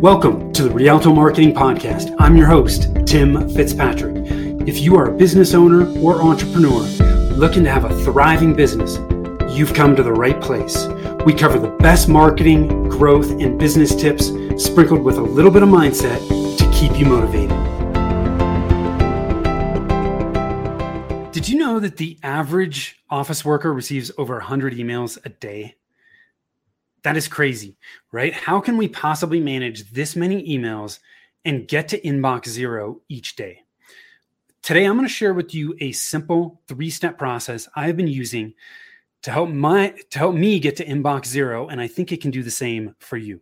Welcome to the Rialto Marketing Podcast. I'm your host, Tim Fitzpatrick. If you are a business owner or entrepreneur looking to have a thriving business, you've come to the right place. We cover the best marketing, growth, and business tips sprinkled with a little bit of mindset to keep you motivated. Did you know that the average office worker receives over 100 emails a day? That is crazy, right? How can we possibly manage this many emails and get to inbox zero each day? Today, I'm going to share with you a simple three step process I've been using to help my to help me get to inbox zero and i think it can do the same for you.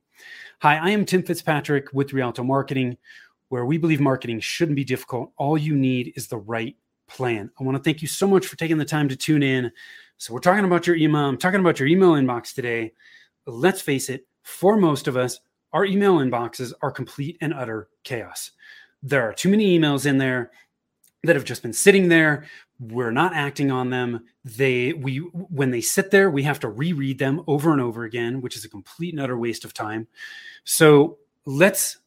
Hi i am tim fitzpatrick with rialto marketing where we believe marketing shouldn't be difficult. All you need is the right plan. I want to thank you so much for taking the time to tune in. So we're talking about your email i'm talking about your email inbox today let's face it, for most of us, our email inboxes are complete and utter chaos. There are too many emails in there that have just been sitting there. We're not acting on them. They we when they sit there, we have to reread them over and over again, which is a complete and utter waste of time. So let's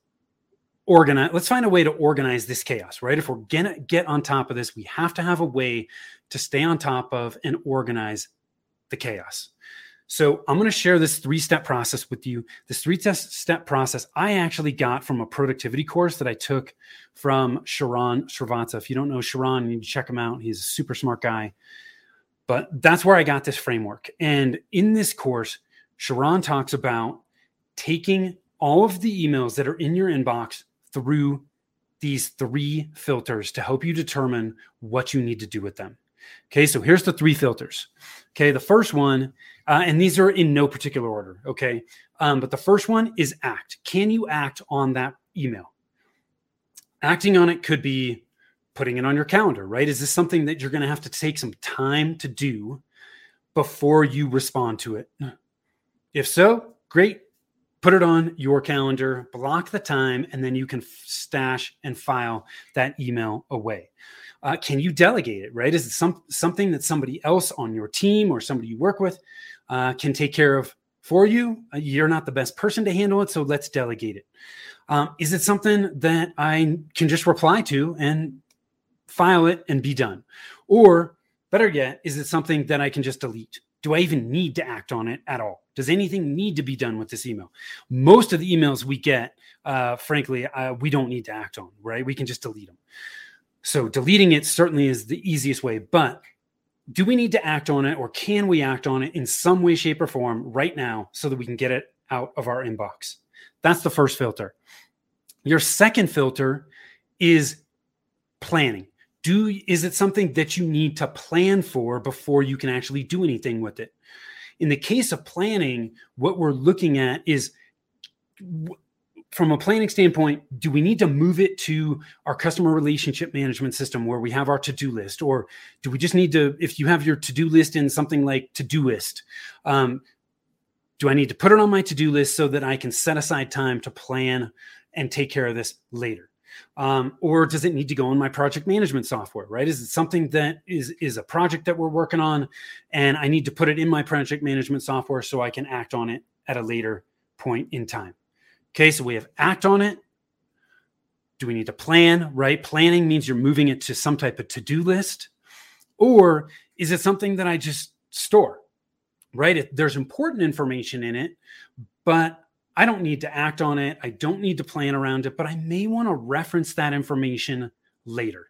organize let's find a way to organize this chaos right if we're gonna get on top of this we have to have a way to stay on top of and organize the chaos so I'm going to share this three step process with you. This three step process I actually got from a productivity course that I took from Sharran Srivatsaa. If you don't know Sharran, you need to check him out. He's a super smart guy. But that's where I got this framework. And in this course, Sharran talks about taking all of the emails that are in your inbox through these three filters to help you determine what you need to do with them. Okay, so here's the three filters. Okay, the first one, uh, and these are in no particular order. Okay, um, but the first one is act. Can you act on that email? Acting on it could be putting it on your calendar, right? Is this something that you're going to have to take some time to do before you respond to it? If so, great. Put it on your calendar, block the time, and then you can stash and file that email away. Uh, can you delegate it right? Is it some something that somebody else on your team or somebody you work with uh, can take care of for you? Uh, you're not the best person to handle it so let's delegate it. Um, is it something that i can just reply to and file it and be done? Or better yet is it something that i can just delete? Do i even need to act on it at all does anything need to be done with this email most of the emails we get uh, frankly uh, we don't need to act on right we can just delete them so deleting it certainly is the easiest way, but do we need to act on it or can we act on it in some way, shape, or form right now so that we can get it out of our inbox? That's the first filter. Your second filter is planning. Do is it something that you need to plan for before you can actually do anything with it? In the case of planning, what we're looking at is from a planning standpoint, do we need to move it to our customer relationship management system where we have our to do list? Or do we just need to, if you have your to do list in something like Todoist, um, do I need to put it on my to do list so that I can set aside time to plan and take care of this later? Um, or does it need to go in my project management software right is it something that is is a project that we're working on and i need to put it in my project management software so i can act on it at a later point in time Okay, so we have act on it. Do we need to plan, right? Planning means you're moving it to some type of to do list. Or is it something that I just store, right? There's important information in it, but I don't need to act on it. I don't need to plan around it, but I may want to reference that information later.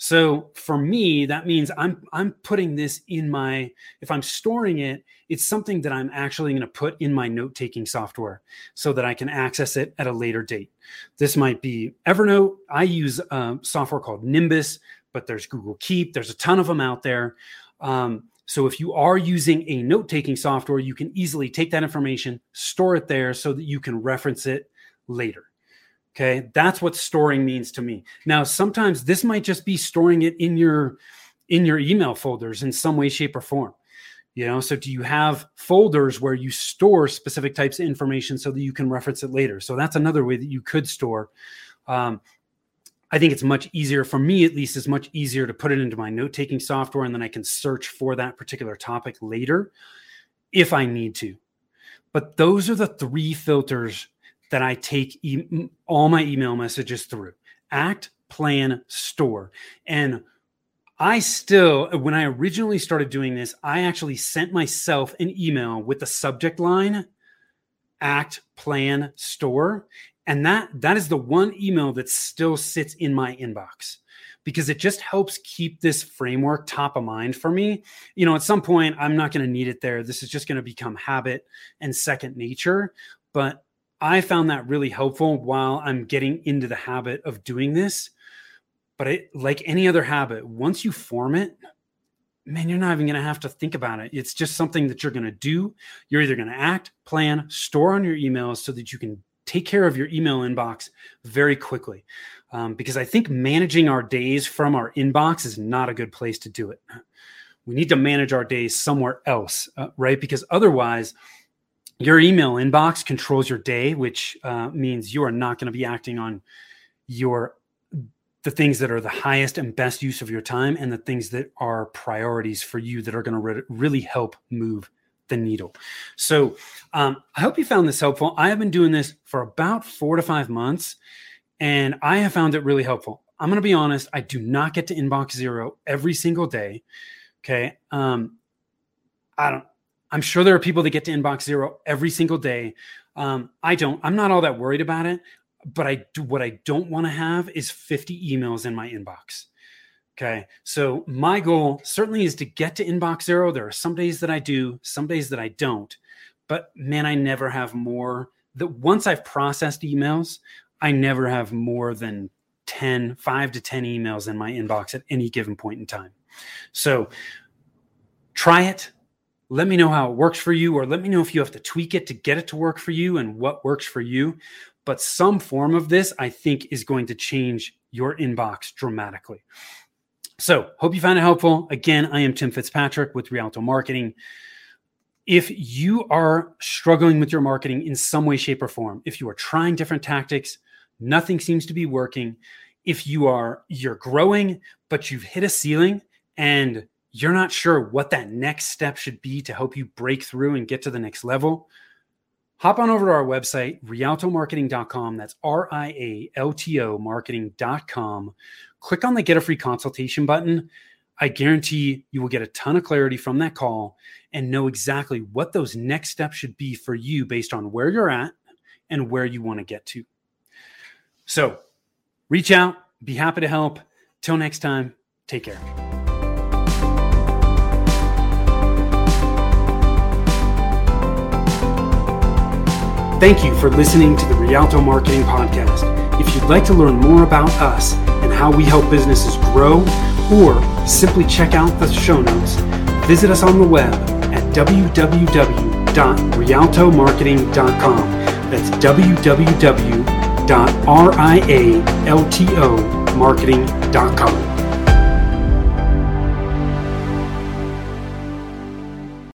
So for me, that means I'm I'm putting this in my if I'm storing it, it's something that I'm actually going to put in my note-taking software so that I can access it at a later date. This might be Evernote. I use software called Nimbus, but there's Google Keep. There's a ton of them out there. Um, so if you are using a note-taking software, you can easily take that information, store it there so that you can reference it later. Okay, that's what storing means to me. Now, sometimes this might just be storing it in your in your email folders in some way, shape, or form. You know, so do you have folders where you store specific types of information so that you can reference it later? So that's another way that you could store. Um, I think it's much easier for me, at least, it's much easier to put it into my note taking software and then I can search for that particular topic later if I need to. But those are the three filters that I take e- all my email messages through. Act, plan, store. And I still, when I originally started doing this, I actually sent myself an email with the subject line act, plan, store. And that that is the one email that still sits in my inbox because it just helps keep this framework top of mind for me. You know, at some point I'm not going to need it there. This is just going to become habit and second nature, but I found that really helpful while I'm getting into the habit of doing this but it, like any other habit, once you form it, man, you're not even going to have to think about it. It's just something that you're going to do. You're either going to act, plan, store on your emails so that you can take care of your email inbox very quickly. Um, because I think managing our days from our inbox is not a good place to do it. We need to manage our days somewhere else, uh, right? Because otherwise, your email inbox controls your day, which uh, means you are not going to be acting on your the things that are the highest and best use of your time and the things that are priorities for you that are going to re- really help move the needle. So um, I hope you found this helpful. I have been doing this for about four to five months, and I have found it really helpful. I'm going to be honest, I do not get to inbox zero every single day. Okay. Um, I don't, I'm sure there are people that get to inbox zero every single day. Um, I don't, I'm not all that worried about it but I do what I don't want to have is 50 emails in my inbox. Okay. So my goal certainly is to get to inbox zero. There are some days that I do, some days that I don't. But man, I never have more that once I've processed emails, I never have more than 10, five to 10 emails in my inbox at any given point in time. So try it. Let me know how it works for you, or let me know if you have to tweak it to get it to work for you and what works for you but some form of this I think is going to change your inbox dramatically. So, hope you found it helpful. Again, I am Tim Fitzpatrick with Rialto Marketing. If you are struggling with your marketing in some way, shape, or form, if you are trying different tactics, nothing seems to be working, if you are you're growing but you've hit a ceiling and you're not sure what that next step should be to help you break through and get to the next level, hop on over to our website, rialtomarketing.com. That's R I A L T O marketing.com. Click on the get a free consultation button. I guarantee you will get a ton of clarity from that call and know exactly what those next steps should be for you based on where you're at and where you want to get to. So reach out, be happy to help. Till next time, take care. Thank you for listening to the Rialto Marketing Podcast. If you'd like to learn more about us how we help businesses grow, or simply check out the show notes, visit us on the web at www.rialtomarketing.com. That's www.rialtomarketing.com.